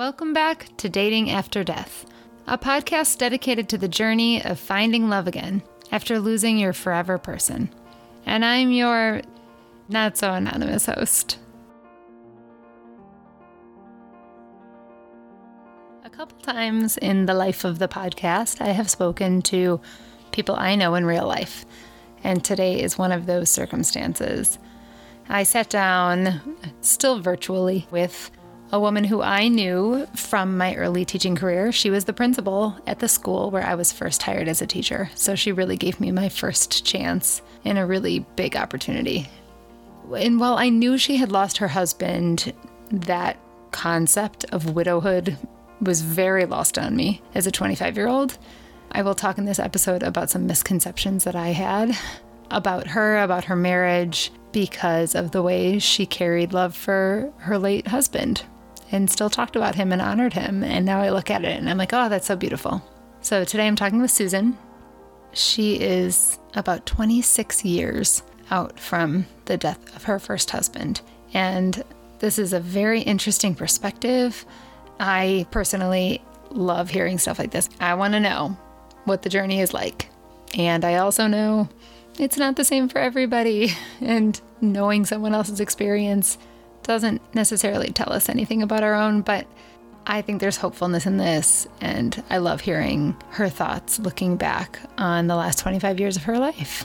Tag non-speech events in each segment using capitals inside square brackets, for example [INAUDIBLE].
Welcome back to Dating After Death, a podcast dedicated to the journey of finding love again after losing your forever person. And I'm your not so anonymous host. A couple times in the life of the podcast, I have spoken to people I know in real life, and today is one of those circumstances. I sat down, still virtually, with a woman who I knew from my early teaching career. She was the principal at the school where I was first hired as a teacher. So she really gave me my first chance in a really big opportunity. And while I knew she had lost her husband, that concept of widowhood was very lost on me as a 25 year old. I will talk in this episode about some misconceptions that I had about her, about her marriage, because of the way she carried love for her late husband and still talked about him and honored him. And now I look at it and I'm like, oh, that's so beautiful. So today I'm talking with Susan. She is about 26 years out from the death of her first husband. And this is a very interesting perspective. I personally love hearing stuff like this. I want to know what the journey is like. And I also know it's not the same for everybody. [LAUGHS] And knowing someone else's experience doesn't necessarily tell us anything about our own, but I think there's hopefulness in this. And I love hearing her thoughts looking back on the last 25 years of her life.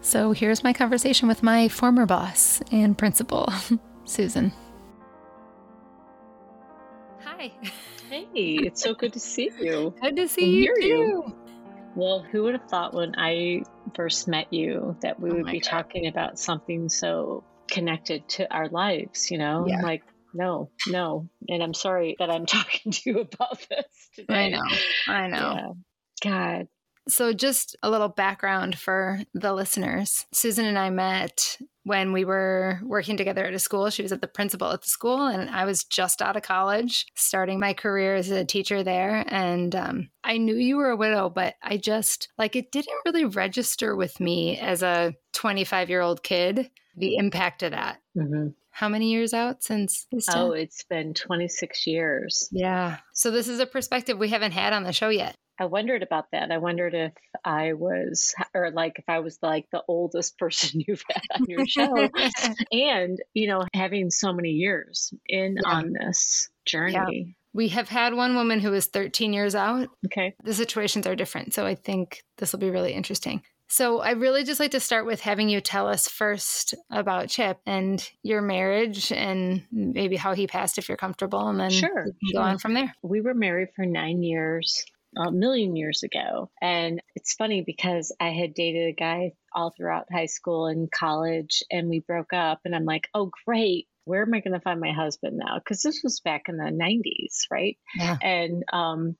So here's my conversation with my former boss and principal, [LAUGHS] Susan. Hi. Hey, it's so good to see you. [LAUGHS] Good to see you, too. You. Well, who would have thought when I first met you that we oh would be God. talking about something so connected to our lives, you know? Yeah. Like, no, no. And I'm sorry that I'm [LAUGHS] talking to you about this today. I know. I know. Yeah. God. So, just a little background for the listeners. Susan and I met when we were working together at a school. She was at the principal at the school, and I was just out of college, starting my career as a teacher there. And um, I knew you were a widow, but I just, like, it didn't really register with me as a 25 year old kid the impact of that. Mm-hmm. How many years out since? Oh, it's been 26 years. Yeah. So this is a perspective we haven't had on the show yet. I wondered about that. I wondered if I was, or like if I was like the oldest [LAUGHS] person you've had on your show. [LAUGHS] and, you know, having so many years in yeah. on this journey. Yeah. We have had one woman who is 13 years out. Okay. The situations are different. So I think this will be really interesting. So I really just like to start with having you tell us first about Chip and your marriage and maybe how he passed if you're comfortable and then sure, go on from there. We were married for 9 years a million years ago. And it's funny because I had dated a guy all throughout high school and college, and we broke up. And I'm like, oh, great. Where am I going to find my husband now? Because this was back in the 90s, right? Yeah. And um,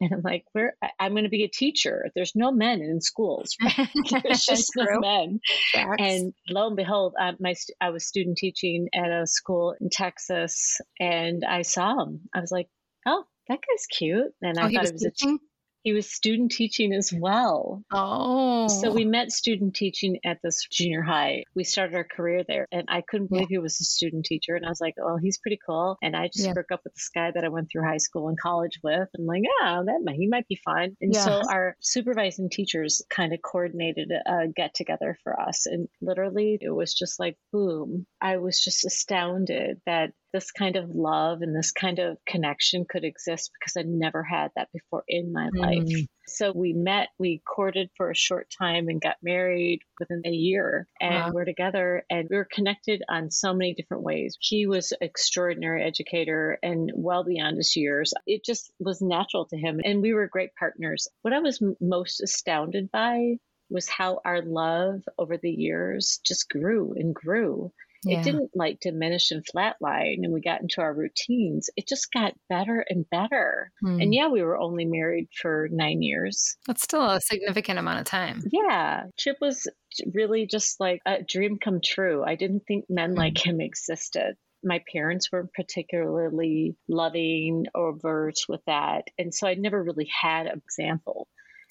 and I'm like, where I'm going to be a teacher. There's no men in schools. Right? [LAUGHS] [LAUGHS] There's just no men. Facts. And lo and behold, I, my I was student teaching at a school in Texas, and I saw him. I was like, oh, that guy's cute. And oh, I thought it was teaching? a he was student teaching as well. Oh. So we met student teaching at this junior high. We started our career there and I couldn't believe yeah. he was a student teacher. And I was like, oh, he's pretty cool. And I just yeah. broke up with this guy that I went through high school and college with. And like, yeah, that might, he might be fine. And yeah. so our supervising teachers kind of coordinated a get together for us. And literally it was just like, boom. I was just astounded that this kind of love and this kind of connection could exist because I'd never had that before in my mm. life. So we met, we courted for a short time and got married within a year and wow. we're together and we were connected on so many different ways. He was an extraordinary educator and well beyond his years. It just was natural to him and we were great partners. What I was most astounded by was how our love over the years just grew and grew. Yeah. It didn't like diminish and flatline and we got into our routines. It just got better and better. Hmm. And yeah, we were only married for nine years. That's still a significant amount of time. Yeah. Chip was really just like a dream come true. I didn't think men hmm. like him existed my parents weren't particularly loving or overt with that. And so I never really had an example.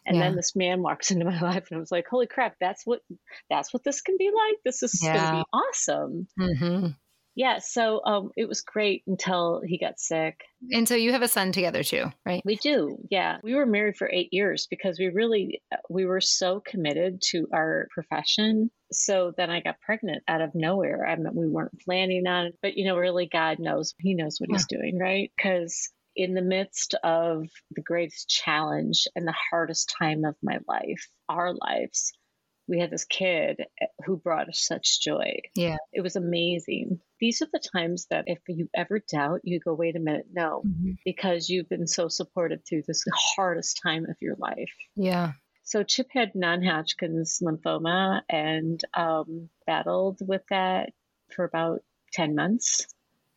And yeah. then this man walks [LAUGHS] into my life, and I was like, "Holy crap! That's what that's what this can be like. This is yeah. going to be awesome." Mm-hmm. Yeah, so um, it was great until he got sick. And so you have a son together too, right? We do. Yeah. We were married for 8 years because we really we were so committed to our profession. So then I got pregnant out of nowhere. I mean, we weren't planning on it, but you know, really God knows he knows what he's doing, right? Cuz in the midst of the greatest challenge and the hardest time of my life, our lives, we had this kid who brought us such joy. Yeah. It was amazing. These are the times that if you ever doubt, you go, wait a minute, no, mm-hmm. because you've been so supported through this hardest time of your life. Yeah. So Chip had non Hodgkin's lymphoma and um, battled with that for about 10 months.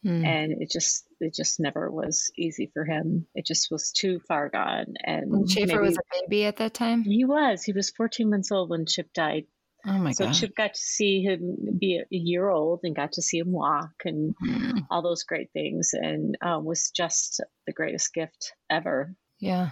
Mm. And it just it just never was easy for him. It just was too far gone. And, and Schaefer was a baby at that time. He was. He was 14 months old when Chip died. Oh my god. so God. Chip got to see him be a year old and got to see him walk and mm. all those great things, and uh, was just the greatest gift ever. Yeah.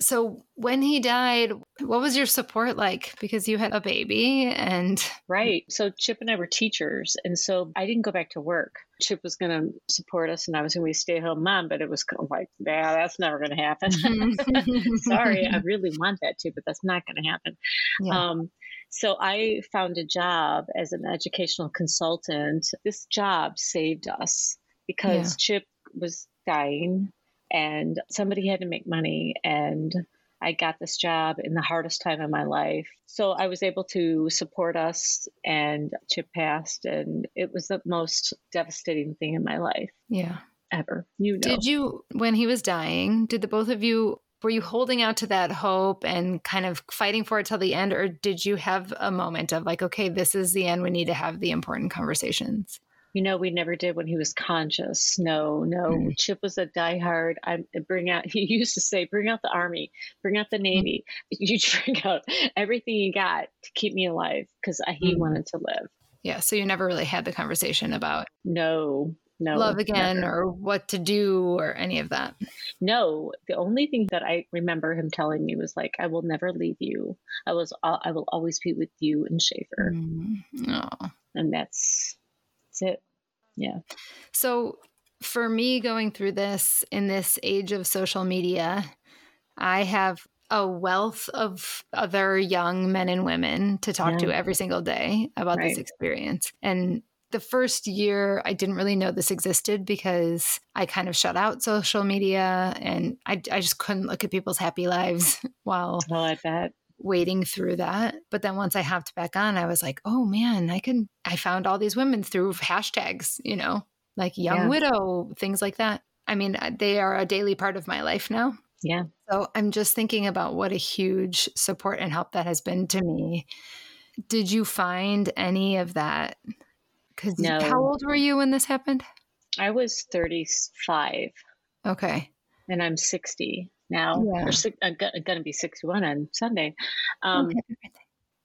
So when he died, what was your support like? Because you had a baby and. Right. So Chip and I were teachers. And so I didn't go back to work. Chip was going to support us and I was going to be a stay at home mom, but it was kind of like, yeah, that's never going to happen. [LAUGHS] [LAUGHS] Sorry. I really want that too, but that's not going to happen. Yeah. Um, so I found a job as an educational consultant. This job saved us because yeah. Chip was dying and somebody had to make money and I got this job in the hardest time of my life. So I was able to support us and Chip passed and it was the most devastating thing in my life. Yeah. Ever. You know. Did you when he was dying, did the both of you were you holding out to that hope and kind of fighting for it till the end or did you have a moment of like okay, this is the end we need to have the important conversations? You know, we never did when he was conscious. No, no. Mm-hmm. Chip was a diehard. I bring out. [LAUGHS] He used to say, "Bring out the army, bring out the mm-hmm. navy. Mm-hmm. [LAUGHS] You bring out everything you got to keep me alive," because he mm-hmm. wanted to live. Yeah. So you never really had the conversation about no, no, love again, never. or what to do, or any of that. No. The only thing that I remember him telling me was like, "I will never leave you. I was. I will always be with you and Schaefer." Mm-hmm. Oh. And that's that's it. Yeah. So for me going through this in this age of social media, I have a wealth of other young men and women to talk yeah. to every single day about right. this experience. And the first year, I didn't really know this existed because I kind of shut out social media and I, I just couldn't look at people's happy lives [LAUGHS] while oh, I bet wading through that. But then once I hopped back on, I was like, oh man, I can, I found all these women through hashtags, you know, like young yeah. widow, things like that. I mean, uh, they are a daily part of my life now. Yeah. So I'm just thinking about what a huge support and help that has been to me. Did you find any of that? Because no. how old were you when this happened? I was 35. Okay. And I'm 60 now. Yeah. Or I'm going to be 61 on Sunday. Um, okay.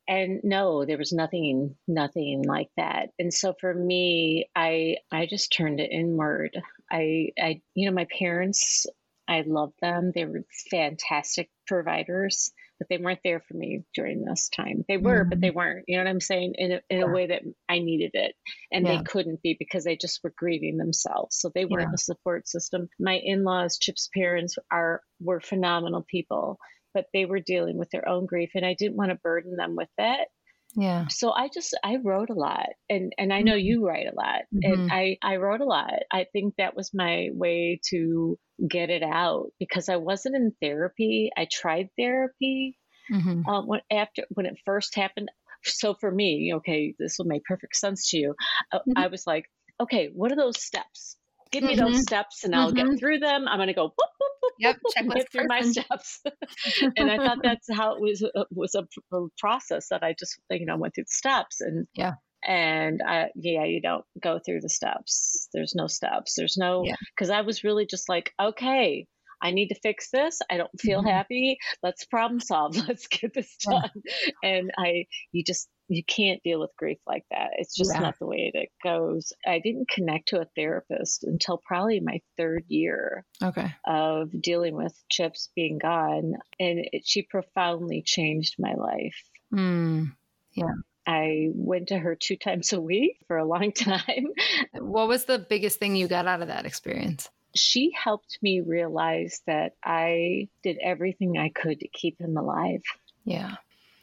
And no, there was nothing, nothing like that. And so for me, I, I just turned it inward. I, I, you know, my parents, I love them. They were fantastic providers but they weren't there for me during this time. They were, mm-hmm. but they weren't. You know what I'm saying? In a, in yeah. a way that I needed it, and yeah. they couldn't be because they just were grieving themselves. So they weren't yeah. a support system. My in-laws, Chip's parents, are were phenomenal people, but they were dealing with their own grief, and I didn't want to burden them with it. Yeah. So I just I wrote a lot and and I know mm-hmm. you write a lot mm-hmm. and I I wrote a lot. I think that was my way to get it out because I wasn't in therapy. I tried therapy mm-hmm. um, when after when it first happened. So for me, okay, this will make perfect sense to you. Uh, I was like, okay, what are those steps? Give me those mm-hmm. steps and I'll get mm-hmm. through them. I'm going to go whoop, whoop, yep, get through my steps. [LAUGHS] and I thought that's how it was, uh, was a, a process that I just, you know, went through the steps and yeah and I, yeah you don't go through the steps there's no steps there's no because yeah. i was really just like okay i need to fix this i don't feel mm-hmm. happy let's problem solve [LAUGHS] let's get this done yeah. and i you just you can't deal with grief like that it's just yeah. not the way it goes i didn't connect to a therapist until probably my third year okay. of dealing with chips being gone and it, she profoundly changed my life mm. yeah I went to her two times a week for a long [LAUGHS] time. What was the biggest thing you got out of that experience? She helped me realize that I did everything I could to keep him alive. Yeah.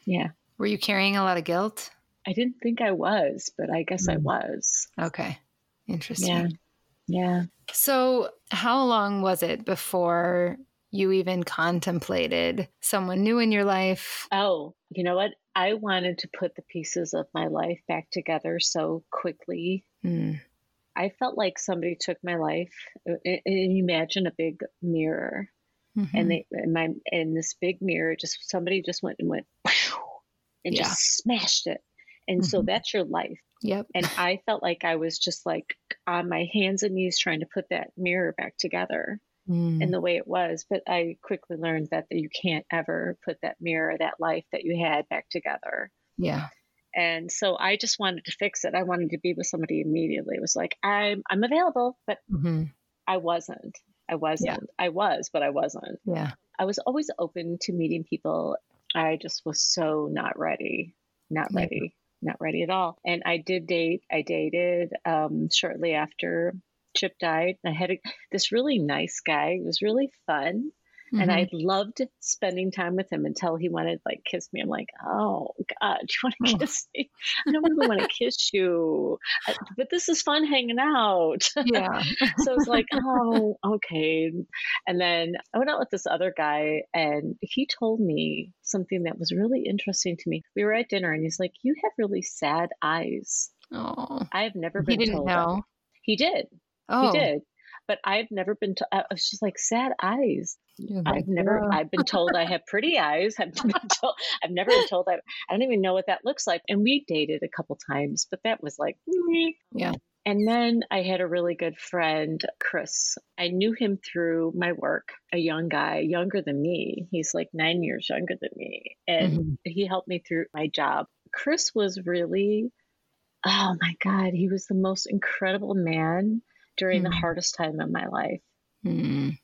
Yeah. Were you carrying a lot of guilt? I didn't think I was, but I guess mm. I was. Okay. Interesting. Yeah. Yeah. So, how long was it before you even contemplated someone new in your life? Oh, you know what? I wanted to put the pieces of my life back together so quickly. Mm. I felt like somebody took my life. And imagine a big mirror, mm-hmm. and they and my and this big mirror just somebody just went and went [LAUGHS] and yeah. just smashed it. And mm-hmm. so that's your life. Yep. And I felt like I was just like on my hands and knees trying to put that mirror back together mm. in the way it was. But I quickly learned that you can't ever put that mirror, that life that you had back together. Yeah. And so I just wanted to fix it. I wanted to be with somebody immediately. It was like, I'm I'm available, but mm-hmm. I wasn't. I wasn't. Yeah. I was, but I wasn't. Yeah. I was always open to meeting people. I just was so not ready. Not ready. Yeah. Not ready at all. And I did date. I dated um, shortly after Chip died. I had a, this really nice guy. It was really fun. Mm-hmm. And I loved spending time with him until he wanted like kiss me. I'm like, oh God, do you want to kiss me? I don't really want to kiss you, but this is fun hanging out. Yeah. so it's like, oh, okay. And then I went out with this other guy, and he told me something that was really interesting to me. We were at dinner, and he's like, "You have really sad eyes." Oh, I've never been he didn't told. Know. That. He did. Oh. He did. But I've never been to, I was just like sad eyes. I've never, I've been told I have pretty eyes. I've [LAUGHS] been told, I've never been told that. I don't even know what that looks like. And we dated a couple times, but that was like, yeah. And then I had a really good friend, Chris. I knew him through my work, a young guy, younger than me. He's like nine years younger than me. And mm-hmm. he helped me through my job. Chris was really, oh my God, he was the most incredible man during mm. the hmm. hardest time of my life. Mm.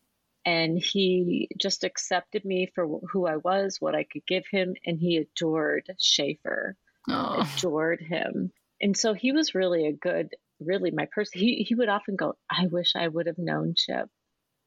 And he just accepted me for who I was, what I could give him, and he adored Schaefer, oh. adored him. And so he was really a good, really my person. He, he would often go, I wish I would have known Chip.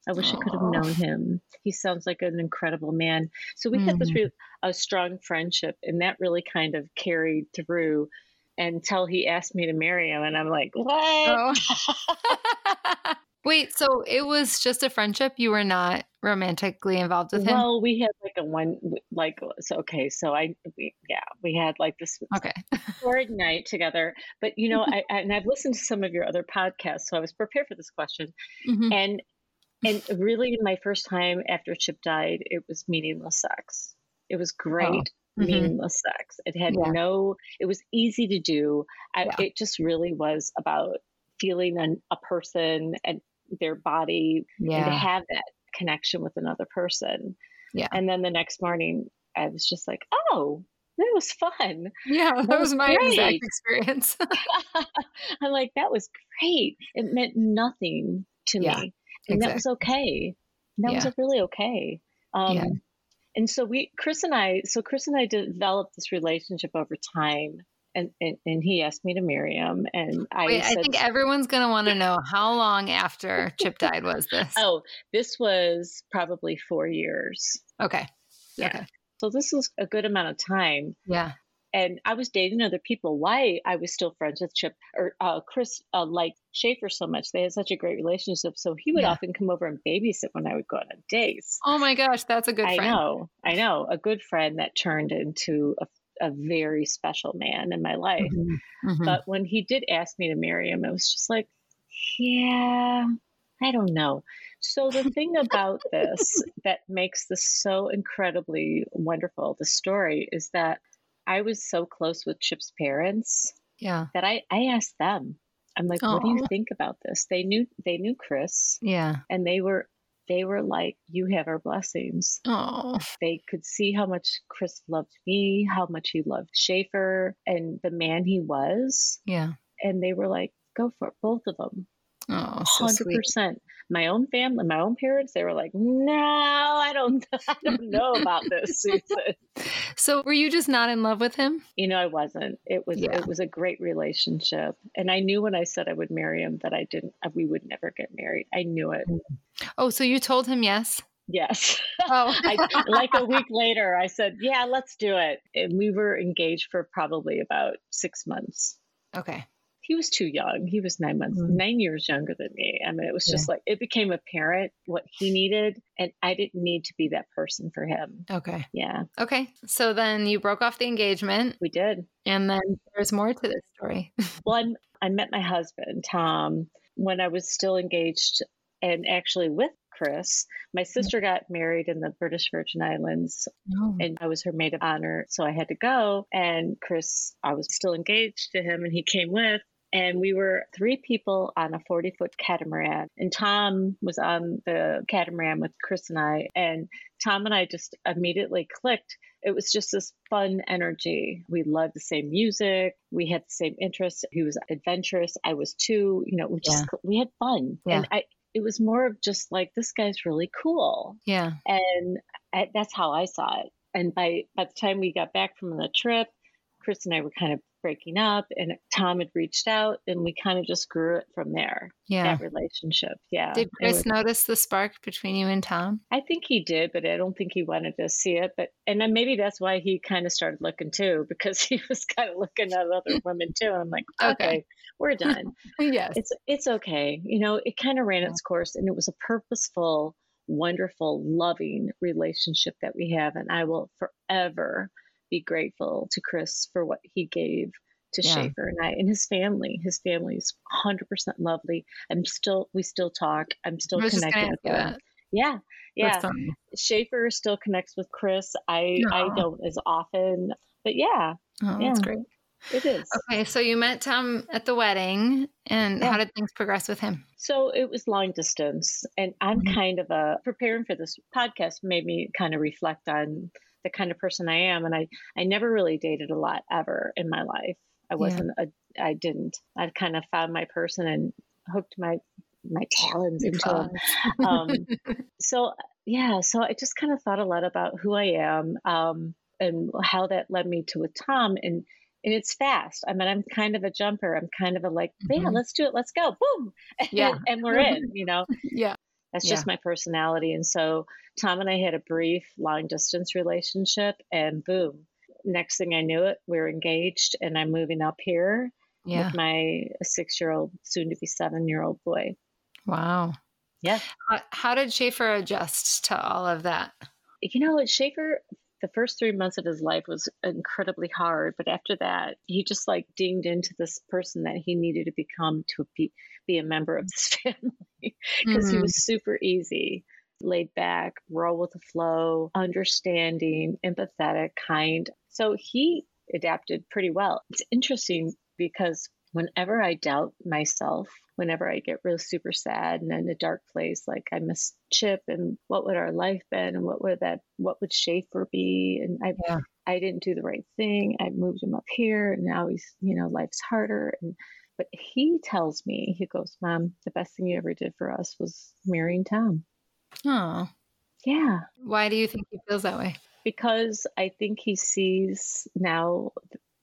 I wish oh. I could have known him. He sounds like an incredible man. So we mm. had this hmm. a strong friendship, and that really kind of carried through until he asked me to marry him. And I'm like, what? Oh. [LAUGHS] [LAUGHS] Wait, so it was just a friendship? You were not romantically involved with him? Well, we had like a one, like, so, okay, so I, we, yeah, we had like this [LAUGHS] okay. short night together. But, you know, I, and I've listened to some of your other podcasts, so I was prepared for this question. Mm-hmm. And, and really, my first time after Chip died, it was meaningless sex. It was great. Oh mm-hmm. meaningless sex. It had yeah. no, it was easy to do. I, yeah. It just really was about feeling an, a person and their body yeah. and to have that connection with another person. Yeah. And then the next morning, I was just like, oh, that was fun. Yeah, that, that was, was, my great. exact experience. [LAUGHS] I'm like, that was great. It meant nothing to yeah, me. And exactly. that was okay. That yeah. was really okay. Um, yeah and so we chris and i so chris and i developed this relationship over time and, and, and he asked me to marry him and i Wait, said, i think everyone's going to want to know how long after chip died was this? Oh this was probably four years. Okay. Yeah. Okay. so this was a good amount of time. Yeah and I was dating other people. Why I was still friends with Chip or uh, Chris uh, liked Schaefer so much. They had such a great relationship. So he would yeah. often come over and babysit when I would go on dates. Oh my gosh, that's a good friend. I friend. know, I know, a good friend that turned into a, a very special man in my life. Mm-hmm. Mm-hmm. But when he did ask me to marry him, it was just like, yeah, I don't know. So the [LAUGHS] thing about this that makes this so incredibly wonderful, the story, is that I was so close with Chip's parents. Yeah. That I, I asked them. I'm like, Aww. what do you think about this? They knew they knew Chris. Yeah. And they were they were like, You have our blessings. Oh. They could see how much Chris loved me, how much he loved Schaefer and the man he was. Yeah. And they were like, Go for it, both of them. Oh, so 100%. Sweet. My own family, my own parents, they were like, "No, I don't, [LAUGHS] I don't know about this, [LAUGHS] Susan." So, were you just not in love with him? You know, I wasn't. It was, yeah. it was a great relationship, and I knew when I said I would marry him that I didn't. Uh, we would never get married. I knew it. Mm. Oh, so you told him yes? Yes. [LAUGHS] Oh, I, like a week later, I said, "Yeah, let's do it." And we were engaged for probably about six months. Okay he was too young. He was nine months, mm-hmm. nine years younger than me. I mean, it was just yeah. like it became apparent what he needed, and I didn't need to be that person for him. Okay. Yeah. Okay. So then you broke off the engagement. We did. And then there's more to this story. [LAUGHS] well, I'm, I met my husband, Tom, when I was still engaged and actually with Chris. My sister got married in the British Virgin Islands oh. and I was her maid of honor. So I had to go. And Chris, I was still engaged to him and he came with and we were three people on a 40 foot catamaran. And Tom was on the catamaran with Chris and I. And Tom and I just immediately clicked. It was just this fun energy. We loved the same music. We had the same interests. He was adventurous. I was too. You know, we just yeah. we had fun. Yeah. And I, it was more of just like this guy's really cool. Yeah. And I, that's how I saw it. And by by the time we got back from the trip, Chris and I were kind of breaking up and Tom had reached out and we kind of just grew it from there. Yeah. That relationship. Yeah. Did Chris was, notice the spark between you and Tom? I think he did, but I don't think he wanted to see it. But and then maybe that's why he kind of started looking too, [LAUGHS] because he was kind of looking at other [LAUGHS] women too. And I'm like, okay, okay we're [LAUGHS] done. yes. It's it's okay. You know, it kind of ran its course and it was a purposeful, wonderful, loving relationship that we have. And I will forever be grateful to Chris for what he gave to yeah. Schaefer and I and his family. His family is 100% lovely. I'm still, we still talk. I'm still connected with them. Yeah. Yeah. Schaefer still connects with Chris. I, I don't as often, but yeah. Oh, yeah. that's great. It is. Okay, so you met Tom at the wedding, and yeah. how did things progress with him? So it was long distance, and I'm mm-hmm. kind of a preparing for this podcast made me kind of reflect on the kind of person I am. And I, I never really dated a lot ever in my life. I wasn't yeah. a, I didn't, I kind of found my person and hooked my, my talons into them. Um, [LAUGHS] so yeah, so I just kind of thought a lot about who I am, um, and how that led me to with Tom and, and it's fast. I mean, I'm kind of a jumper. I'm kind of a like, yeah, mm-hmm. let's do it. Let's go. Boom. [LAUGHS] Yeah. and we're in, you know? [LAUGHS] yeah. That's yeah. just my personality. And so Tom and I had a brief long distance relationship, and boom, next thing I knew it, we are engaged, and I'm moving up here yeah. with my six year old, soon to be seven year old boy. Wow. Yeah. How, how did Schaefer adjust to all of that? You know what, Schaefer, the first three months of his life was incredibly hard, but after that, he just like dinged into this person that he needed to become to be, be a member of this [LAUGHS] family because mm-hmm. he was super easy, laid back, roll with the flow, understanding, empathetic, kind. So he adapted pretty well. It's interesting because whenever I doubt myself, whenever I get real super sad and in a dark place, like I miss Chip and what would our life been and what would that what would Schaefer be? And I yeah. I didn't do the right thing. I moved him up here and now he's, you know, life's harder and but he tells me, he goes, Mom, the best thing you ever did for us was marrying Tom. Oh. Yeah. Why do you think he feels that way? Because I think he sees now,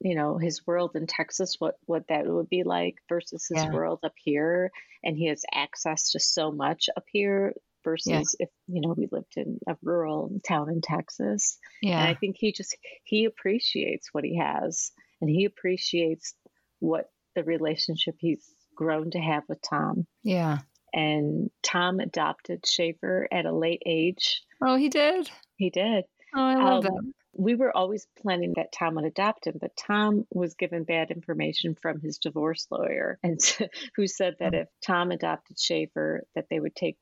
you know, his world in Texas, what, what that would be like versus his yeah. world up here. And he has access to so much up here versus yeah. if, you know, we lived in a rural town in Texas. Yeah. And I think he just, he appreciates what he has and he appreciates what the relationship he's grown to have with Tom. Yeah. And Tom adopted Schaefer at a late age. Oh, he did? He did. Oh, I love um, that. We were always planning that Tom would adopt him, but Tom was given bad information from his divorce lawyer, and [LAUGHS] who said that oh. if Tom adopted Schaefer, that they would take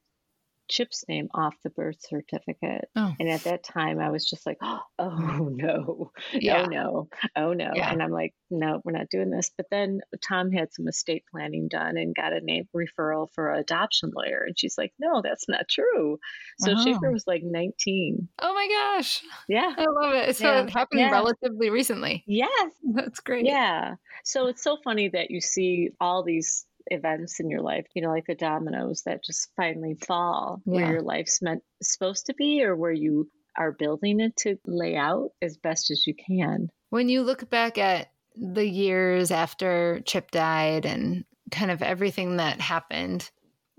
Chip's name off the birth certificate. Oh. And at that time, I was just like, [GASPS] oh [LAUGHS] no, oh, yeah. oh no, oh no. Yeah. And I'm like, no, we're not doing this. But then Tom had some estate planning done and got a name referral for an adoption lawyer. And she's like, no, that's not true. So oh. Schaefer was like 19. Oh my gosh. Yeah. I love it. So yeah. it happened yeah. relatively recently. Yes. That's great. Yeah. So it's so funny that you see all these events in your life, you know, like the dominoes that just finally fall yeah. where your life's meant supposed to be or where you are building it to lay out as best as you can. When you look back at the years after Chip died and kind of everything that happened,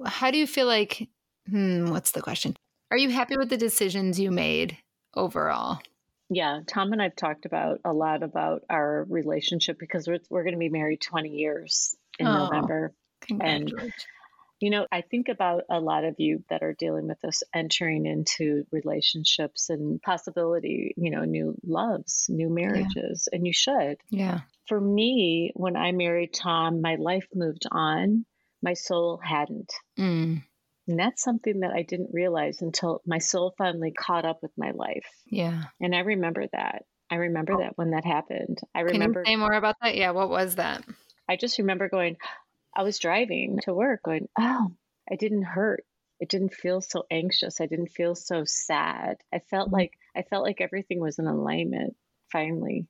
how do you feel like, hmm, what's the question? Are you happy with the decisions you made overall? Yeah, Tom and I've talked about a lot about our relationship because we're, we're going to be married 20 years in oh, November. And, you know, I think about a lot of you that are dealing with this entering into relationships and possibility, you know, new loves, new marriages, yeah. and you should. Yeah. For me, when I married Tom, my life moved on, my soul hadn't. Mm. And that's something that I didn't realize until my soul finally caught up with my life. Yeah. And I remember that. I remember oh. that when that happened. I remember. Can you say more about that? Yeah. What was that? I just remember going, I was driving to work going, oh, I didn't hurt. It didn't feel so anxious. I didn't feel so sad. I felt mm-hmm. like I felt like everything was in alignment finally.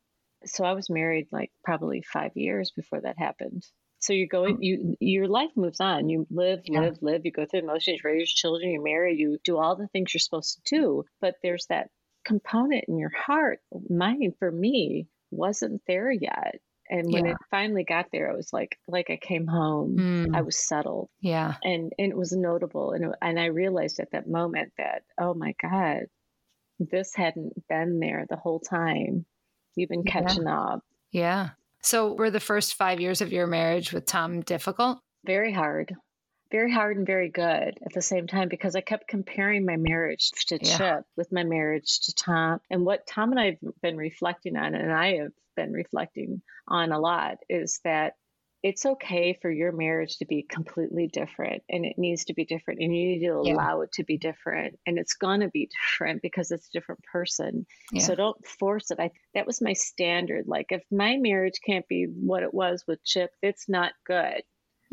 So I was married like probably five years before that happened. So you're going, oh. you your life moves on. You live, yeah. live, live. You go through emotions, you raise children, you marry, you do all the things you're supposed to do. But there's that component in your heart. Mine, for me, wasn't there yet. And when yeah. it finally got there, it was like like I came home. Mm. I was settled. Yeah. And and it was notable. And and I realized at that moment that oh my god, this hadn't been there the whole time. You've been catching yeah. up. Yeah. So, were the first five years of your marriage with Tom difficult? Very hard. Very hard and very good at the same time because I kept comparing my marriage to yeah. Chip with my marriage to Tom. And what Tom and I have been reflecting on, and I have been reflecting on a lot, is that it's okay for your marriage to be completely different and it needs to be different and you need to allow yeah. it to be different and it's going to be different because it's a different person yeah. so don't force it i that was my standard like if my marriage can't be what it was with chip it's not good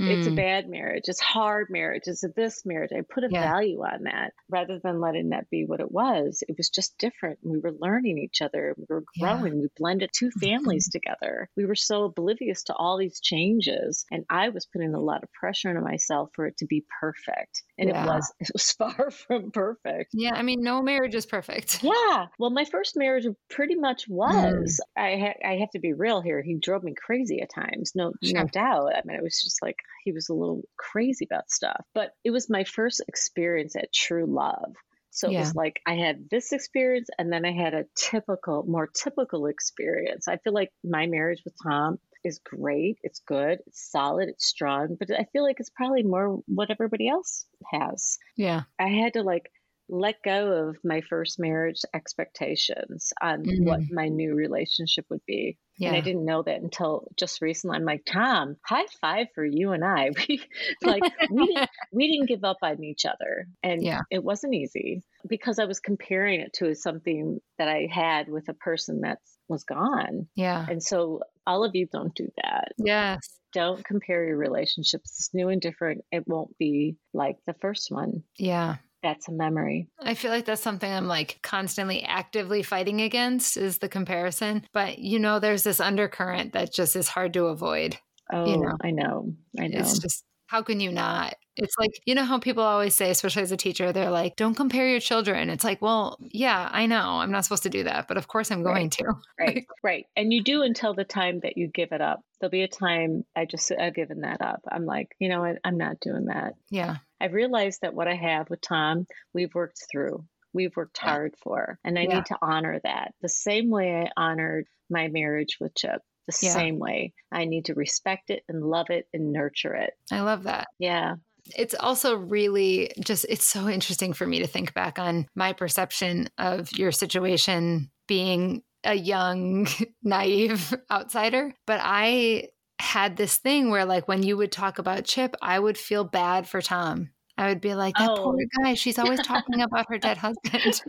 Mm. It's a mm. bad marriage. It's hard marriage. It's a this marriage. I put a yeah. value on that rather than letting that be what it was. It was just different. We were learning each other. We were growing. Yeah. We blended two families together. We were so oblivious to all these changes. And I was putting a lot of pressure on myself for it to be perfect. And yeah. it was [LAUGHS] it was far from perfect. Yeah. I mean, no marriage is perfect. [LAUGHS] Yeah. Well, my first marriage pretty much was. Mm. I ha- I have to be real here. He drove me crazy at times. No, sure. no doubt. I mean, it was just like he was a little crazy about stuff. But it was my first experience at true love. So yeah. it was like I had this experience and then I had a typical, more typical experience. I feel like my marriage with Tom is great. It's good. It's solid. It's strong. But I feel like it's probably more what everybody else has. Yeah. I had to like let go of my first marriage expectations on mm-hmm. what my new relationship would be. Yeah. And I didn't know that until just recently. I'm like, Tom, high five for you and I. [LAUGHS] We like we didn't, [LAUGHS] we didn't give up on each other, and yeah. it wasn't easy because I was comparing it to something that I had with a person that was gone. Yeah. And so all of you don't do that. Yes. Don't compare your relationships. It's new and different. It won't be like the first one. Yeah that's a memory. I feel like that's something I'm like constantly actively fighting against is the comparison. But you know, there's this undercurrent that just is hard to avoid. Oh, you know? I know. I know. It's just how can you not? It's like, you know how people always say, especially as a teacher, they're like, don't compare your children. It's like, well, yeah, I know. I'm not supposed to do that, but of course I'm going [LAUGHS] right. to. right. Right. And you do until the time that you give it up. There'll be a time I just, I've given that up. I'm like, you know what? I'm not doing that. Yeah. I've realized that what I have with Tom, we've worked through. We've worked hard for. And I yeah. need to honor that the same way I honored my marriage with Chip the yeah. same way. I need to respect it and love it and nurture it. I love that. Yeah. It's also really just, it's so interesting for me to think back on my perception of your situation being a young, [LAUGHS] naive outsider. But I had this thing where, like, when you would talk about Chip, I would feel bad for Tom. I would be like, that oh. poor guy, she's always talking about her dead husband.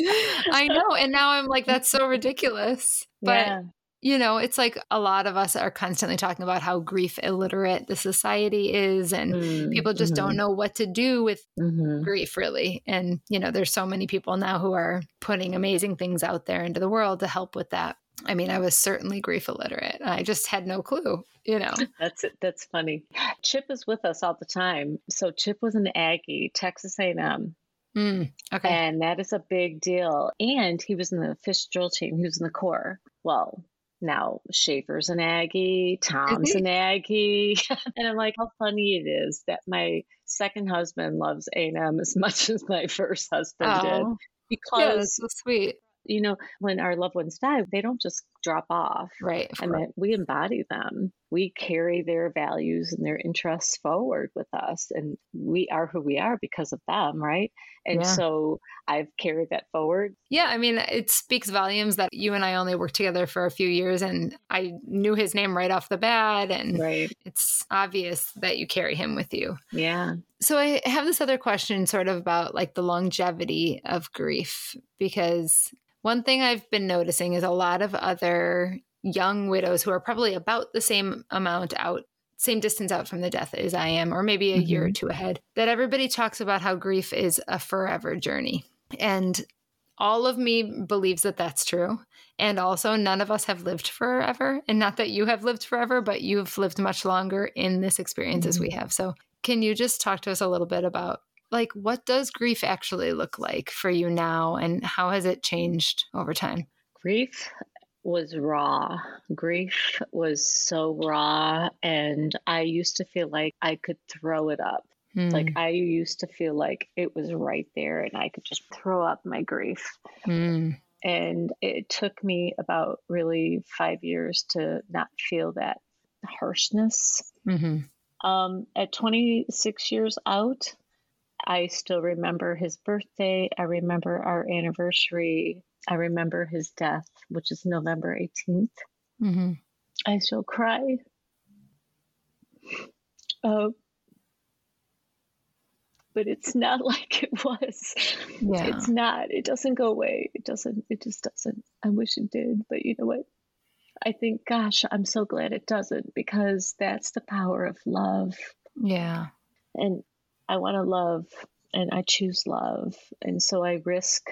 [LAUGHS] I know. And now I'm like, that's so ridiculous. But yeah. You know, it's like a lot of us are constantly talking about how grief illiterate the society is, and mm, people just mm-hmm. don't know what to do with mm-hmm. grief, really. And, you know, there's so many people now who are putting amazing things out there into the world to help with that. I mean, I was certainly grief illiterate. I just had no clue, you know. [LAUGHS] That's it. That's funny. Chip is with us all the time. So Chip was an Aggie, Texas A&M. Mm, okay. And that is a big deal. And he was in the fish drill team. He was in the Corps. Well, now Schaefer's an Aggie, Tom's an [LAUGHS] Aggie. [LAUGHS] and I'm like, how funny it is that my second husband loves A&M as much [LAUGHS] as my first husband oh. did. Because yeah, so sweet you know, when our loved ones die, they don't just drop off. Right. And that we embody them. We carry their values and their interests forward with us. And we are who we are because of them. Right. And yeah. so I've carried that forward. Yeah. I mean, it speaks volumes that you and I only worked together for a few years and I knew his name right off the bat. And right. it's obvious that you carry him with you. Yeah. So I have this other question sort of about like the longevity of grief because one thing I've been noticing is a lot of other young widows who are probably about the same amount out same distance out from the death as I am, or maybe a mm-hmm. year or mm-hmm. two ahead, that everybody talks about how grief is a forever journey. And all of me believes that that's true. And also, none of us have lived forever. And not that you have lived forever, but you've lived much longer in this experience mm-hmm. as we mm-hmm. have. So, can you just talk to us a little bit about like what does grief actually look like for you now and how has it changed over time? Grief was raw. Grief was so raw and I used to feel like I could throw it up. Mm. Like I used to feel like it was right there and I could just throw up my grief. Mm. And it took me about really five years to not feel that harshness. Mm-hmm. Um, at 26 years out, I still remember his birthday. I remember our anniversary. I remember his death, which is November 18th. Mm-hmm. I still cry. Uh, but it's not [LAUGHS] like it was. Yeah. It's not. It doesn't go away. It doesn't. It just doesn't. I wish it did, but you know what? I think, gosh, I'm so glad it doesn't because that's the power of love. Yeah. And I want to love and I choose love. And so I risk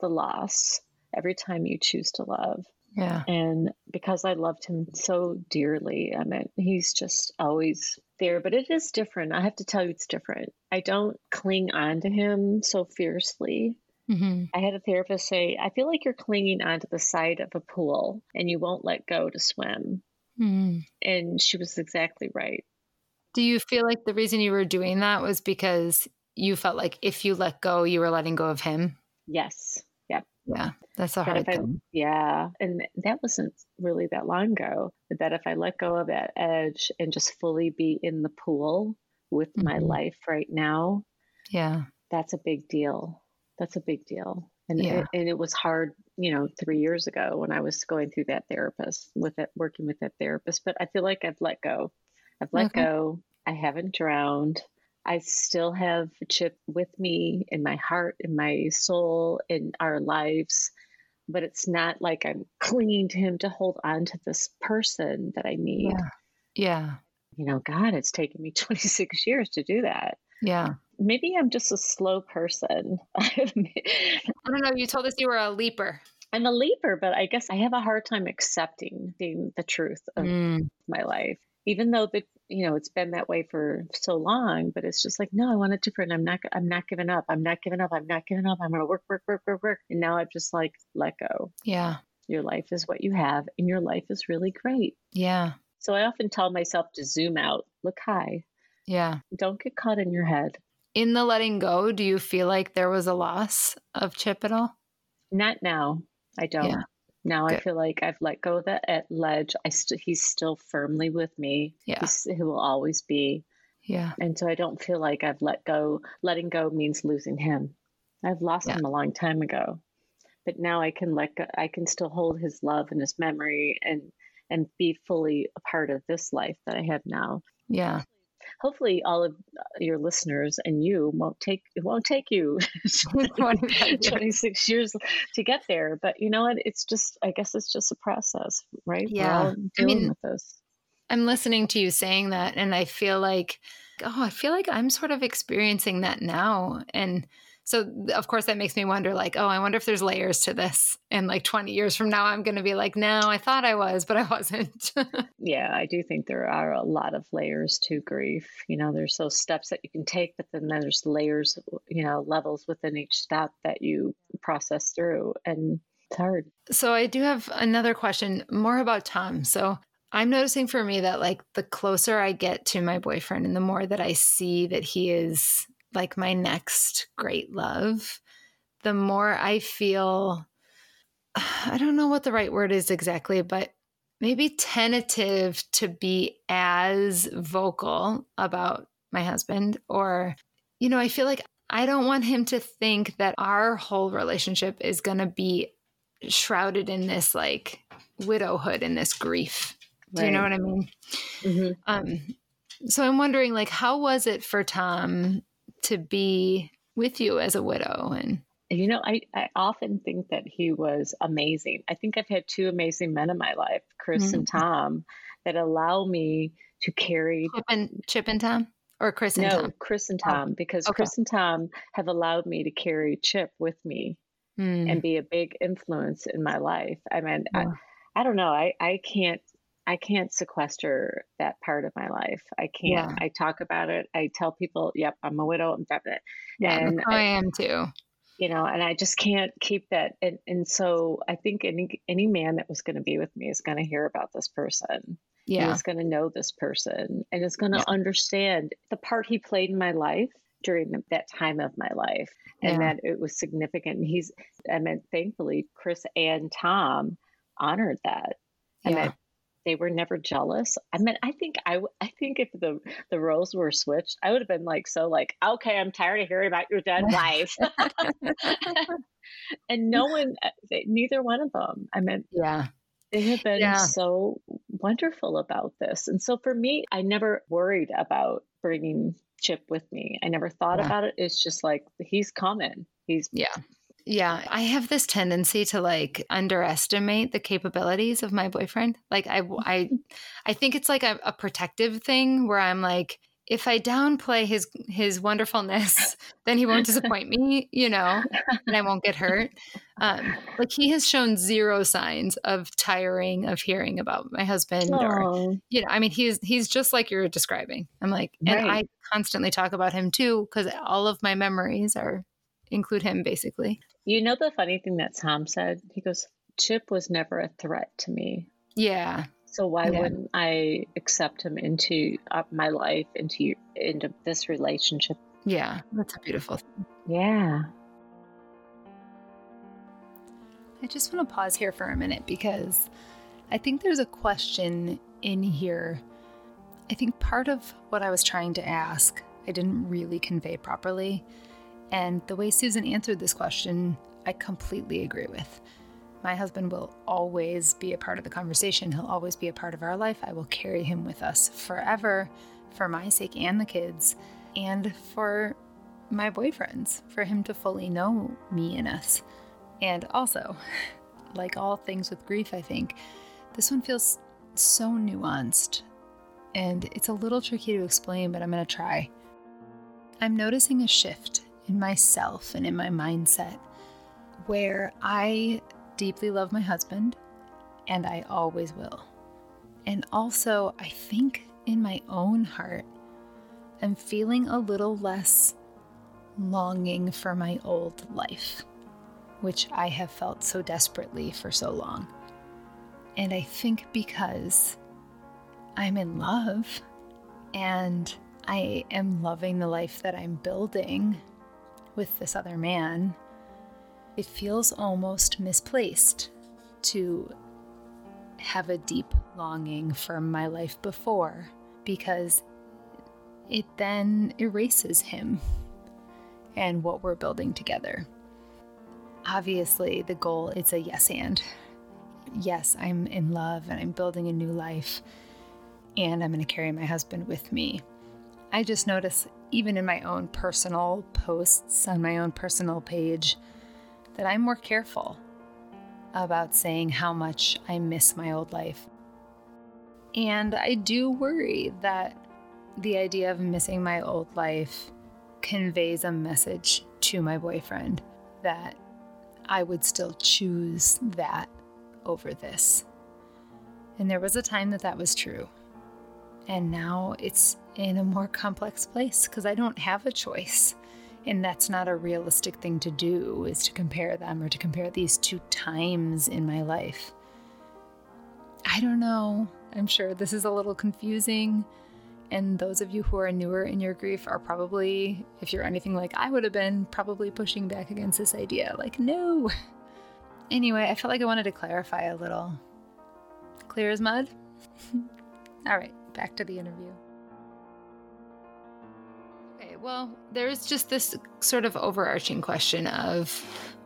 the loss every time you choose to love. Yeah. And because I loved him so dearly, I mean, he's just always there. But it is different. I have to tell you, it's different. I don't cling on to him so fiercely. Mm-hmm. I had a therapist say, I feel like you're clinging onto the side of a pool and you won't let go to swim. Mm-hmm. And she was exactly right. Do you feel like the reason you were doing that was because you felt like if you let go, you were letting go of him? Yes. Yep. Yeah. That's a hard thing. yeah. And that wasn't really that long ago. That if I let go of that edge and just fully be in the pool with mm-hmm. my life right now, yeah, that's a big deal. That's a big deal. And, yeah. it, and it was hard, you know, three years ago when I was going through that therapist with it, working with that therapist. But I feel like I've let go. I've let okay. go. I haven't drowned. I still have Chip with me in my heart, in my soul, in our lives. But it's not like I'm clinging to him to hold on to this person that I need. Yeah. yeah. You know, God, it's taken me [LAUGHS] 26 years to do that. Yeah. Maybe I'm just a slow person. [LAUGHS] I don't know. You told us you were a leaper. I'm a leaper, but I guess I have a hard time accepting the, the truth of mm. my life even though the you know it's been that way for so long but it's just like no i want it different. I'm not i'm not giving up. I'm not giving up. I'm not giving up. I'm going to work work work work work. And now i've just like let go. Yeah. Your life is what you have and your life is really great. Yeah. So i often tell myself to zoom out look high. Yeah. Don't get caught in your head. In the letting go do you feel like there was a loss of chip at all? Not now. I don't. Yeah. Now Good. I feel like I've let go of that at ledge. I st- he's still firmly with me. Yeah. He's, he will always be. Yeah. And so I don't feel like I've let go. Letting go means losing him. I've lost yeah. him a long time ago. But now I can let go, I can still hold his love and his memory and and be fully a part of this life that I have now. Yeah hopefully all of uh, your listeners and you won't take it won't take you [LAUGHS] 26 [LAUGHS] years to get there but you know what? It's just i guess it's just a process right? Yeah. i mean with this. I'm listening to you saying that and i feel like oh i feel like i'm sort of experiencing that now and So of course that makes me wonder like, oh, I wonder if there's layers to this. And like 20 years from now I'm going to be like, no, I thought I was, but I wasn't. [LAUGHS] yeah, I do think there are a lot of layers to grief. You know, there's those steps that you can take, but then there's layers, you know, levels within each step that you process through and it's hard. So I do have another question more about Tom. So I'm noticing for me that like the closer I get to my boyfriend and the more that I see that he is like my next great love, the more I feel [SIGHS] I don't know what the right word is exactly, but maybe tentative to be as vocal about my husband or you know, I feel like I don't want him to think that our whole relationship is going to be shrouded in this like widowhood and this grief. Do you know what I mean? Mm-hmm. Um, so I'm wondering, like, how was it for Tom to be with you as a widow? And you know, I, I often think that he was amazing. I think I've had two amazing men in my life, Chris mm-hmm. and Tom, that allow me to carry Chip and Chip and Tom or Chris and no, Tom? Chris and oh, Tom, oh. because okay. Chris and Tom have allowed me to carry Chip with me mm. and be a big influence in my life. I mean, yeah. I, I don't know. I, I can't I can't sequester that part of my life. I can't. Yeah. I talk about it. I tell people, "Yep, I'm a widow." I'm that. Yeah, and I, I am too. You know, and I just can't keep that. And and so I think any any man that was going to be with me is going to hear about this person. Yeah, is going to know this person and is going to yeah. understand the part he played in my life during the, that time of my life, and yeah. that it was significant. And he's, I mean, thankfully, Chris and Tom honored that. And yeah they were never jealous. I mean, I think I, I think if the the roles were switched, I would have been like so like, okay, I'm tired of hearing about your dead wife. [LAUGHS] and no one, uh, they, neither one of them. I mean, yeah, they have been yeah. so wonderful about this. And so for me, I never worried about bringing Chip with me. I never thought yeah. about it. It's just like he's coming. He's yeah. Yeah, I have this tendency to like underestimate the capabilities of my boyfriend. Like I I I think it's like a, a protective thing where I'm like if I downplay his his wonderfulness, [LAUGHS] then he won't [LAUGHS] disappoint me, you know, and I won't get hurt. Um, like he has shown zero signs of tiring of hearing about my husband, Aww. or you know, I mean, he's he's just like you're describing. I'm like, right. and I constantly talk about him too because all of my memories are include him basically. You know the funny thing that Tom said? He goes, Chip was never a threat to me. Yeah. So why yeah. wouldn't I accept him into uh, my life, into into this relationship? Yeah, that's a beautiful thing. Yeah. I just want to pause here for a minute because I think there's a question in here. I think part of what I was trying to ask, I didn't really convey properly. And the way Susan answered this question, I completely agree with. My husband will always be a part of the conversation. He'll always be a part of our life. I will carry him with us forever for my sake and the kids, and for my boyfriends, for him to fully know me and us. And also, [LAUGHS] like all things with grief, I think, this one feels so nuanced. And it's a little tricky to explain, but I'm going to try. I'm noticing a shift in myself and in my mindset where I deeply love my husband and I always will. And also, I think in my own heart, I'm feeling a little less longing for my old life, which I have felt so desperately for so long. And I think because I'm in love and I am loving the life that I'm building with this other man, it feels almost misplaced to have a deep longing for my life before because it then erases him and what we're building together. Obviously, the goal is a yes and. Yes, I'm in love and I'm building a new life and I'm going to carry my husband with me. I just notice even in my own personal posts on my own personal page, that I'm more careful about saying how much I miss my old life. And I do worry that the idea of missing my old life conveys a message to my boyfriend that I would still choose that over this. And there was a time that that was true. And now it's in a more complex place because I don't have a choice. And that's not a realistic thing to do, is to compare them or to compare these two times in my life. I don't know. I'm sure this is a little confusing. And those of you who are newer in your grief are probably, if you're anything like I would have been, probably pushing back against this idea. Like, no. [LAUGHS] Anyway, I felt like I wanted to clarify a little. Clear as mud? [LAUGHS] All right, back to the interview. Okay, well, there's just this sort of overarching question of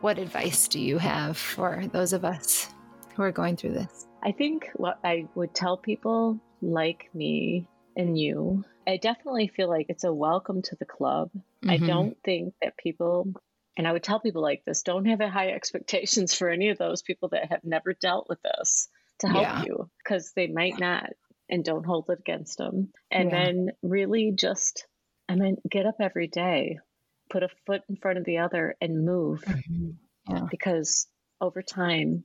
what advice do you have for those of us who are going through this? I think what I would tell people like me and you, I definitely feel like it's a welcome to the club. Mm-hmm. I don't think that people, and I would tell people like this, don't have high expectations for any of those people that have never dealt with this to help yeah. you because they might not and don't hold it against them. And yeah. then really just, I mean, get up every day, put a foot in front of the other and move mm-hmm. yeah. because over time,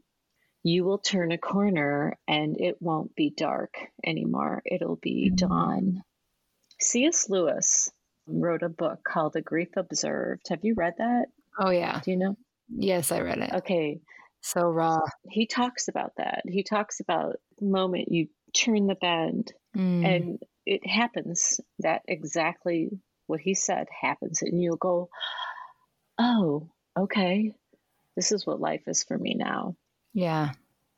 you will turn a corner and it won't be dark anymore. It'll be mm-hmm. dawn. C.S. Lewis wrote a book called The Grief Observed. Have you read that? Oh, yeah. Do you know? Yes, I read it. Okay. So raw. He talks about that. He talks about the moment you turn the bend mm. and it happens that exactly what he said happens and you'll go, oh, okay, this is what life is for me now. Yeah.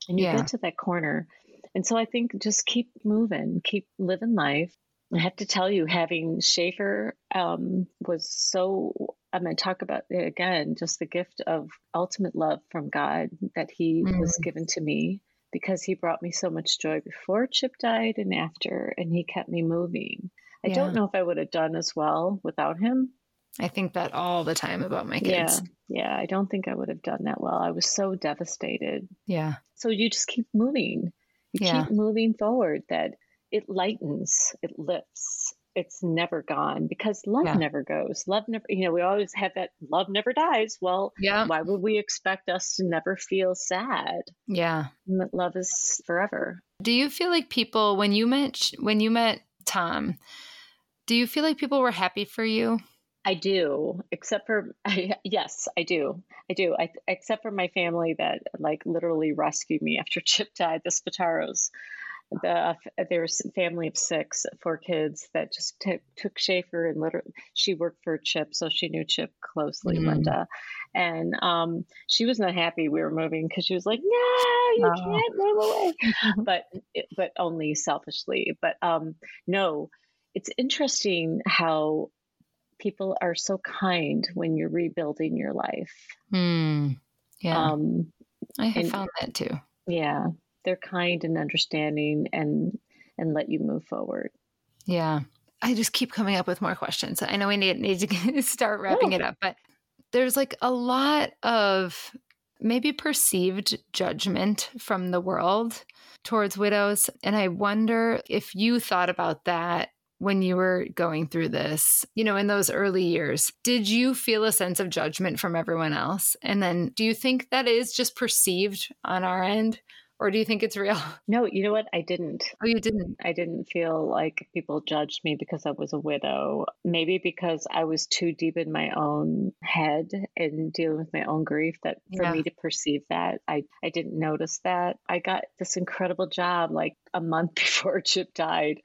And you yeah. get to that corner. And so I think just keep moving, keep living life. I have to tell you, having Schaefer um, was so, I'm going to talk about it again, just the gift of ultimate love from God that he mm. was given to me because he brought me so much joy before Chip died and after, and he kept me moving. I yeah. don't know if I would have done as well without him. I think that all the time about my kids. Yeah, yeah. I don't think I would have done that well. I was so devastated. Yeah. So you just keep moving. You yeah. keep moving forward. That it lightens, it lifts. It's never gone because love yeah. never goes. Love never. You know, we always have that love never dies. Well, yeah. Why would we expect us to never feel sad? Yeah. Love is forever. Do you feel like people when you met when you met Tom? Do you feel like people were happy for you? I do, except for [LAUGHS] I, yes, I do. I do. I, except for my family that like literally rescued me after [LAUGHS] Chip died. The Spataros, the there was a family of six, four kids that just t- took Schaefer and literally she worked for Chip, so she knew Chip closely, mm-hmm. Linda, and um, she was not happy we were moving because she was like, "No, you oh. can't move away," [LAUGHS] but but only selfishly. But um, no, it's interesting how people are so kind when you're rebuilding your life. Mm, yeah. Um, I have and, found that too. Yeah. They're kind and understanding and and let you move forward. Yeah. I just keep coming up with more questions. I know we need, need to [LAUGHS] start oh, wrapping oh. it up, but there's like a lot of maybe perceived judgment from the world towards widows. And I wonder if you thought about that when you were going through this, you know, in those early years, did you feel a sense of judgment from everyone else? And then do you think that is just perceived on our end? Or do you think it's real? [LAUGHS] No, you know what? I didn't. Oh, you didn't? I didn't feel like people judged me because I was a widow. Maybe because I was too deep in my own head and dealing with my own grief that for yeah. me to perceive that, I, I didn't notice that. I got this incredible job like a month [LAUGHS] before Chip died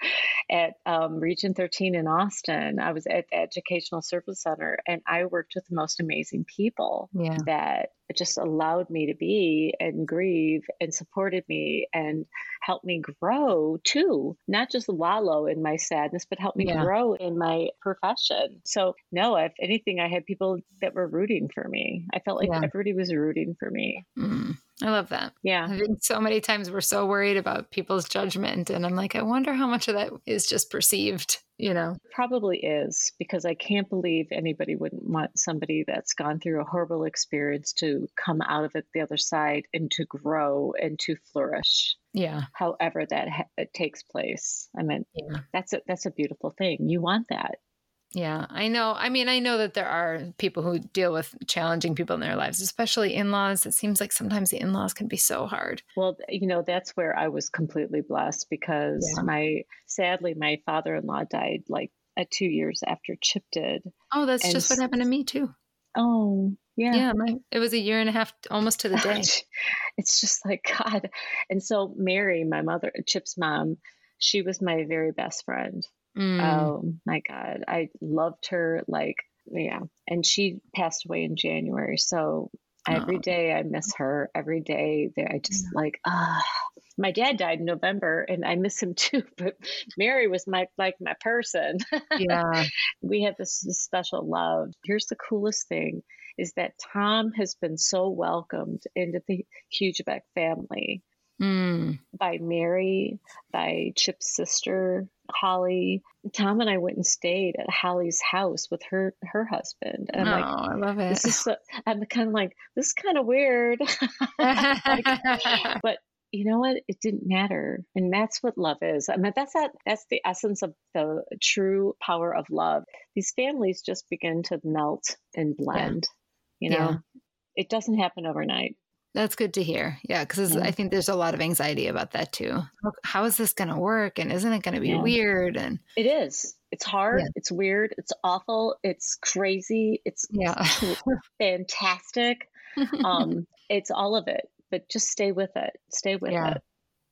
at um, Region 13 in Austin. I was at the Educational Service Center and I worked with the most amazing people yeah. that just allowed me to be and grieve and supported me and helped me grow too, not just wallow in my sadness, but help me yeah. grow in my profession. So, no, if anything, I had people that were rooting for me. I felt like yeah. everybody was rooting for me. Mm. I love that. Yeah. I think so many times we're so worried about people's judgment. And I'm like, I wonder how much of that is just perceived, you know? Probably is, because I can't believe anybody wouldn't want somebody that's gone through a horrible experience to come out of it the other side and to grow and to flourish. Yeah. However that ha- takes place. I mean, yeah. that's a, that's a beautiful thing. You want that. Yeah, I know. I mean, I know that there are people who deal with challenging people in their lives, especially in laws. It seems like sometimes the in laws can be so hard. Well, you know, that's where I was completely blessed because yeah. my, sadly, my father in law died like at two years after Chip did. Oh, that's and just what happened to me too. Oh, yeah. Yeah, my, it was a year and a half, almost to the day. it's just like [LAUGHS] God. And so Mary, my mother, Chip's mom, she was my very best friend. Mm. Oh my God. I loved her like, yeah. And she passed away in January. So every day I miss her. Every day I just yeah. like, ah. My dad died in November and I miss him [LAUGHS] too, but Mary was my like my person. [LAUGHS] Yeah. we had this, this special love. Here's the coolest thing is that Tom has been so welcomed into the Hugebeck family mm. by Mary, by Chip's sister, Holly. Tom and I went and stayed at Holly's house with her her husband. And I'm oh, like, I love it. This is so, I'm kind of like, this is kind of weird. [LAUGHS] like, [LAUGHS] but you know what? It didn't matter. And that's what love is. I mean, that's that that's the essence of the true power of love. These families just begin to melt and blend. Yeah. You know, yeah. it doesn't happen overnight. That's good to hear. Yeah, because yeah. I think there's a lot of anxiety about that too. How is this going to work? And isn't it going to be yeah. weird? And it is. It's hard. Yeah. It's weird. It's awful. It's crazy. It's yeah, [LAUGHS] fantastic. um, it's all of it. But just stay with it. Stay with it.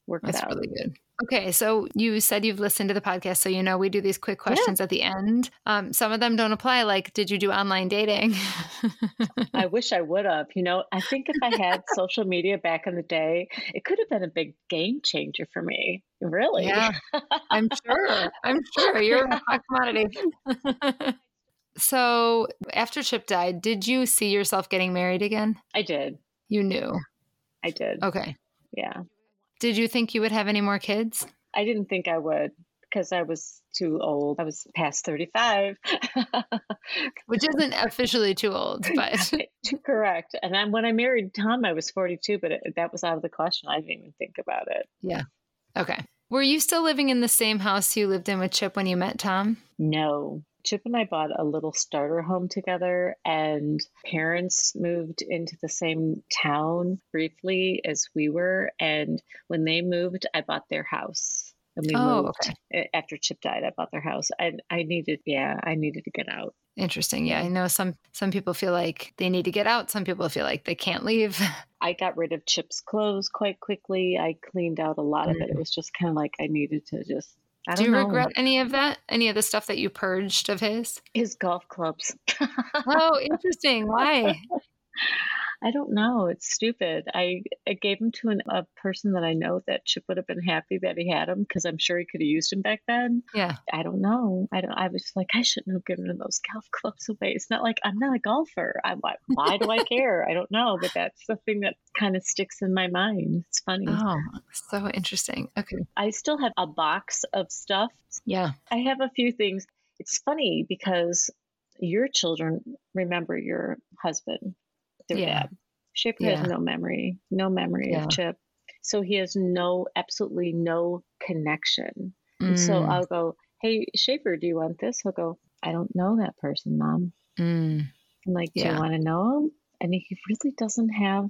Work That's it out. That's really good. Okay, so you said you've listened to the podcast, so you know we do these quick questions yeah. at the end. Um, some of them don't apply. Like, did you do online dating? I [LAUGHS] wish I would have. You know, I think if I had [LAUGHS] social media back in the day, it could have been a big game changer for me. Really? Yeah, I'm sure. I'm sure you're a hot commodity. [LAUGHS] so, after Chip died, did you see yourself getting married again? I did. You knew. I did. Okay. Yeah. Did you think you would have any more kids? I didn't think I would because I was too old. I was past 35. [LAUGHS] Which isn't officially too old, [LAUGHS] but. [LAUGHS] Correct. And then when I married Tom, I was 42, but it, that was out of the question. I didn't even think about it. Yeah. Okay. Were you still living in the same house you lived in with Chip when you met Tom? No. Chip and I bought a little starter home together, and parents moved into the same town briefly as we were. And when they moved, I bought their house. And we oh, moved okay. after Chip died. I bought their house. and I needed, yeah, I needed to get out. Interesting. Yeah, I know some some people feel like they need to get out. Some people feel like they can't leave. [LAUGHS] I got rid of Chip's clothes quite quickly. I cleaned out a lot of it. It mm. was just kind of like I needed to just do you know. regret any of that? Any of the stuff that you purged of his? His golf clubs. [LAUGHS] oh, interesting. Why? I don't know. It's stupid. I, I gave him to an, a person that I know that Chip would have been happy that he had him because I'm sure he could have used him back then. Yeah. I don't know. I don't. I was like, I shouldn't have given him those golf [LAUGHS] clubs away. It's not like I'm not a golfer. I'm like, why do I [LAUGHS] care? I don't know, but that's the thing that kind of sticks in my mind. It's funny. Oh, so interesting. Okay. I still have a box of stuff. Yeah. I have a few things. It's funny because your children remember your husband their yeah. Shaper yeah. has no memory, no memory yeah. of Chip. So he has no, absolutely no connection. Mm. And so. I'll go, Hey, Shaper, do you want this? He'll go, I don't know that person, mom. Mm. I'm like, Do you want to know him? And he really doesn't have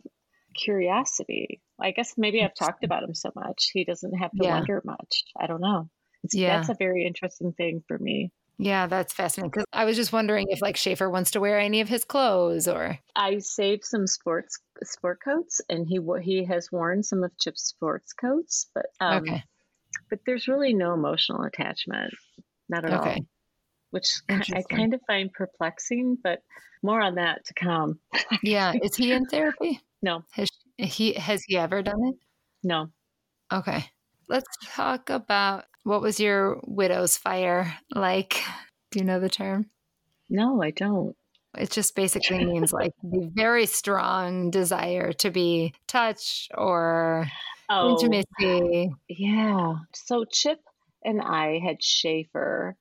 curiosity. I guess maybe I've talked about him so much. He doesn't have to wonder much. I don't know. It's, yeah. That's a very interesting thing for me. Yeah, that's fascinating. Because I was just wondering if like Schaefer wants to wear any of his clothes or. I saved some sports sport coats, and he he has worn some of Chip's sports coats, but um, okay. But there's really no emotional attachment, not at okay. all. Which I kind of find perplexing, but more on that to come. yeah, [LAUGHS] is he in therapy? No. Has he has he ever done it? No. Okay. Let's talk about what was your widow's fire like? Do you know the term? No, I don't. It just basically [LAUGHS] means like the very strong desire to be touched or oh, intimacy. Yeah. So Chip and I had Schaefer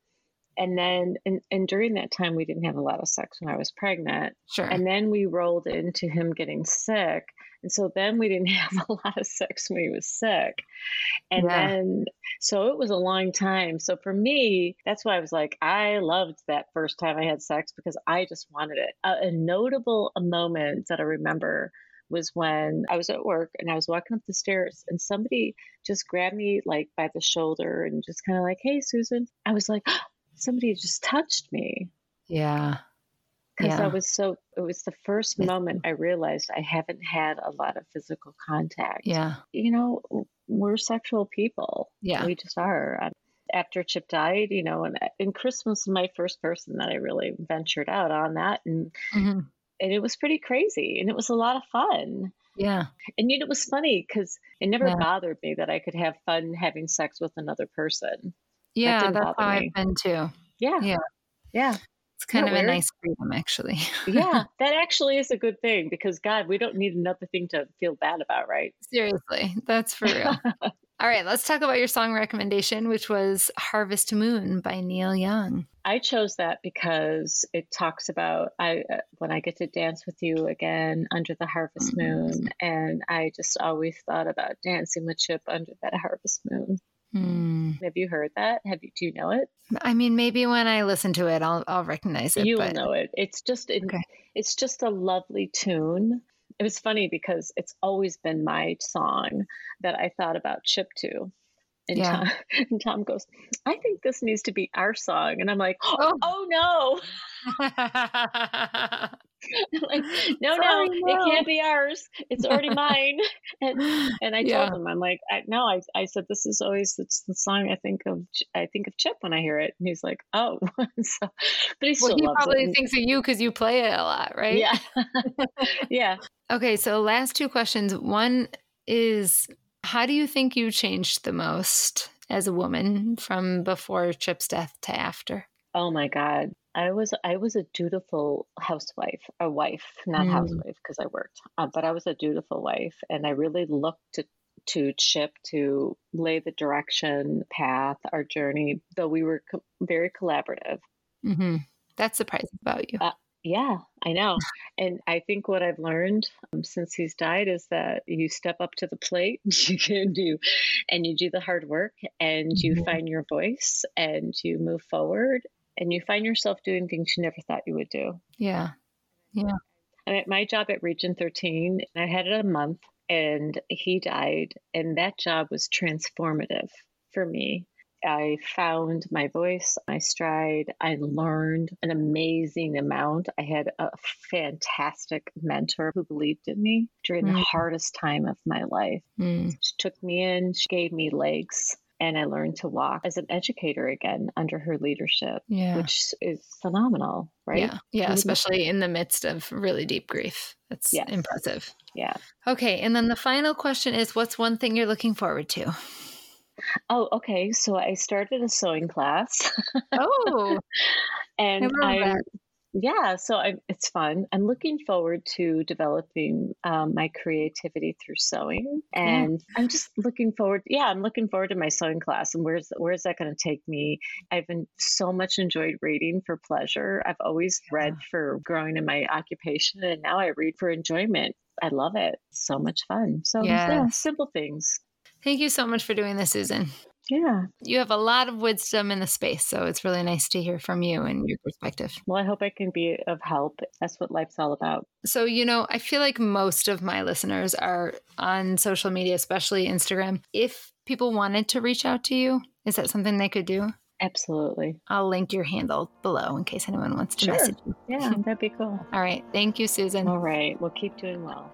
And then, and, and during that time, we didn't have a lot of sex when I was pregnant. Sure. And then we rolled into him getting sick. And so then we didn't [LAUGHS] have a lot of sex when he was sick. And yeah. then, so it was a long time. So for me, that's why I was like, I loved that first time I had sex because I just wanted it. A, a notable moment that I remember was when I was at work and I was walking up the stairs and somebody just grabbed me like by the shoulder and just kind of like, Hey, Susan. I was like, [GASPS] somebody just touched me. Yeah. Because yeah. I was so, it was the first moment I realized I haven't had a lot of physical contact. Yeah. You know, we're sexual people. Yeah. We just are. After Chip died, you know, and, and Christmas was my first person that I really ventured out on that. And, mm-hmm. and it was pretty crazy and it was a lot of fun. Yeah. And you know, it was funny because it never yeah. bothered me that I could have fun having sex with another person. Yeah, that that's how me. I've been too. Yeah. Yeah. Yeah. It's kind of a nice freedom, actually. yeah, [LAUGHS] that actually is a good thing because, God, we don't need another thing to feel bad about, right? Seriously, that's for real. [LAUGHS] All right, let's talk about your song recommendation, which was Harvest Moon by Neil Young. I chose that because it talks about I uh, when I get to dance with you again under the harvest mm-hmm. moon, and I just always thought about dancing with Chip under that harvest moon. Hmm. Have you heard that? Have you? Do you know it? I mean, maybe when I listen to it, I'll I'll recognize it. You will know it. It's just it, okay. it's just a lovely tune. It was funny because it's always been my song that I thought about Chip to. And, yeah. Tom, [LAUGHS] and Tom goes, I think this needs to be our song. And I'm like, oh, oh no. [LAUGHS] [LAUGHS] like, [GASPS] no, Sorry, no, no, it can't be ours. It's already [LAUGHS] mine. [LAUGHS] and, and I yeah. told him, I'm like, I, no, I, I said, this is always it's the song I think of. I think of Chip when I hear it. And he's like, oh, so, but he well, he probably it. thinks of you because you play it a lot, right? Yeah. yeah. Okay. So last two questions. One is, how do you think you changed the most as a woman from before Chip's death to after? Oh my God. I was I was a dutiful housewife, a wife, not mm. housewife because I worked, uh, but I was a dutiful wife, and I really looked to to Chip to lay the direction, path, our journey. Though we were co- very collaborative. Mm-hmm. That's surprising about you. Uh, yeah, I know, and I think what I've learned um, since he's died is that you step up to the plate, [LAUGHS] you can do, and you do the hard work, and you mm-hmm. find your voice, and you move forward, and you find yourself doing things you never thought you would do. Yeah. Yeah. And at my job at Region 13, I had it a month and he died. And that job was transformative for me. I found my voice, my stride. I learned an amazing amount. I had a fantastic mentor who believed in me during mm. the hardest time of my life. Mm. She took me in, she gave me legs and I learned to walk as an educator again under her leadership, yeah. which is phenomenal, right? Yeah, yeah, especially in the midst of really deep grief. That's yes. impressive. Yeah. Okay, and then the final question is what's one thing you're looking forward to? Oh, okay. So I started a sewing class. [LAUGHS] Oh. and I'm yeah, so I, it's fun. I'm looking forward to developing um, my creativity through sewing, and yeah. I'm just looking forward. Yeah, I'm looking forward to my sewing class, and where's where's that going to take me? I've been so much enjoyed reading for pleasure. I've always yeah. read for growing in my occupation, and now I read for enjoyment. I love it. so much fun. So yes. yeah, simple things. Thank you so much for doing this, Susan. Yeah. You have a lot of wisdom in the space, so it's really nice to hear from you and your perspective. Well, I hope I can be of help. That's what life's all about. So, you know, I feel like most of my listeners are on social media, especially Instagram. If people wanted to reach out to you, is that something they could do? Absolutely. I'll link your handle below in case anyone wants to sure. message you. Yeah, [LAUGHS] that'd be cool. All right. Thank you, Susan. All right. We'll keep doing well.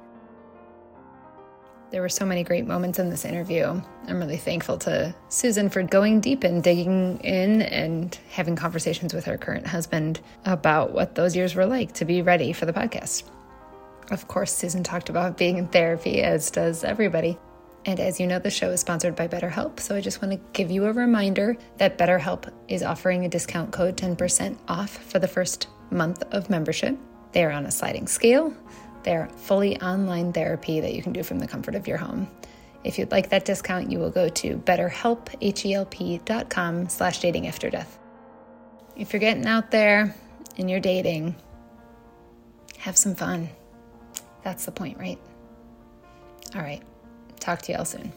There were so many great moments in this interview. I'm really thankful to Susan for going deep and digging in and having conversations with her current husband about what those years were like to be ready for the podcast. Of course, Susan talked about being in therapy, as does everybody. And as you know, the show is sponsored by BetterHelp, so I just want to give you a reminder that BetterHelp is offering a discount code 10% off for the first month of membership. They are on a sliding scale, they're fully online therapy that you can do from the comfort of your home. If you'd like that discount, you will go to betterhelp.com slash dating after death. if you're getting out there and you're dating, have some fun. That's the point, right? All right. Talk to y'all soon.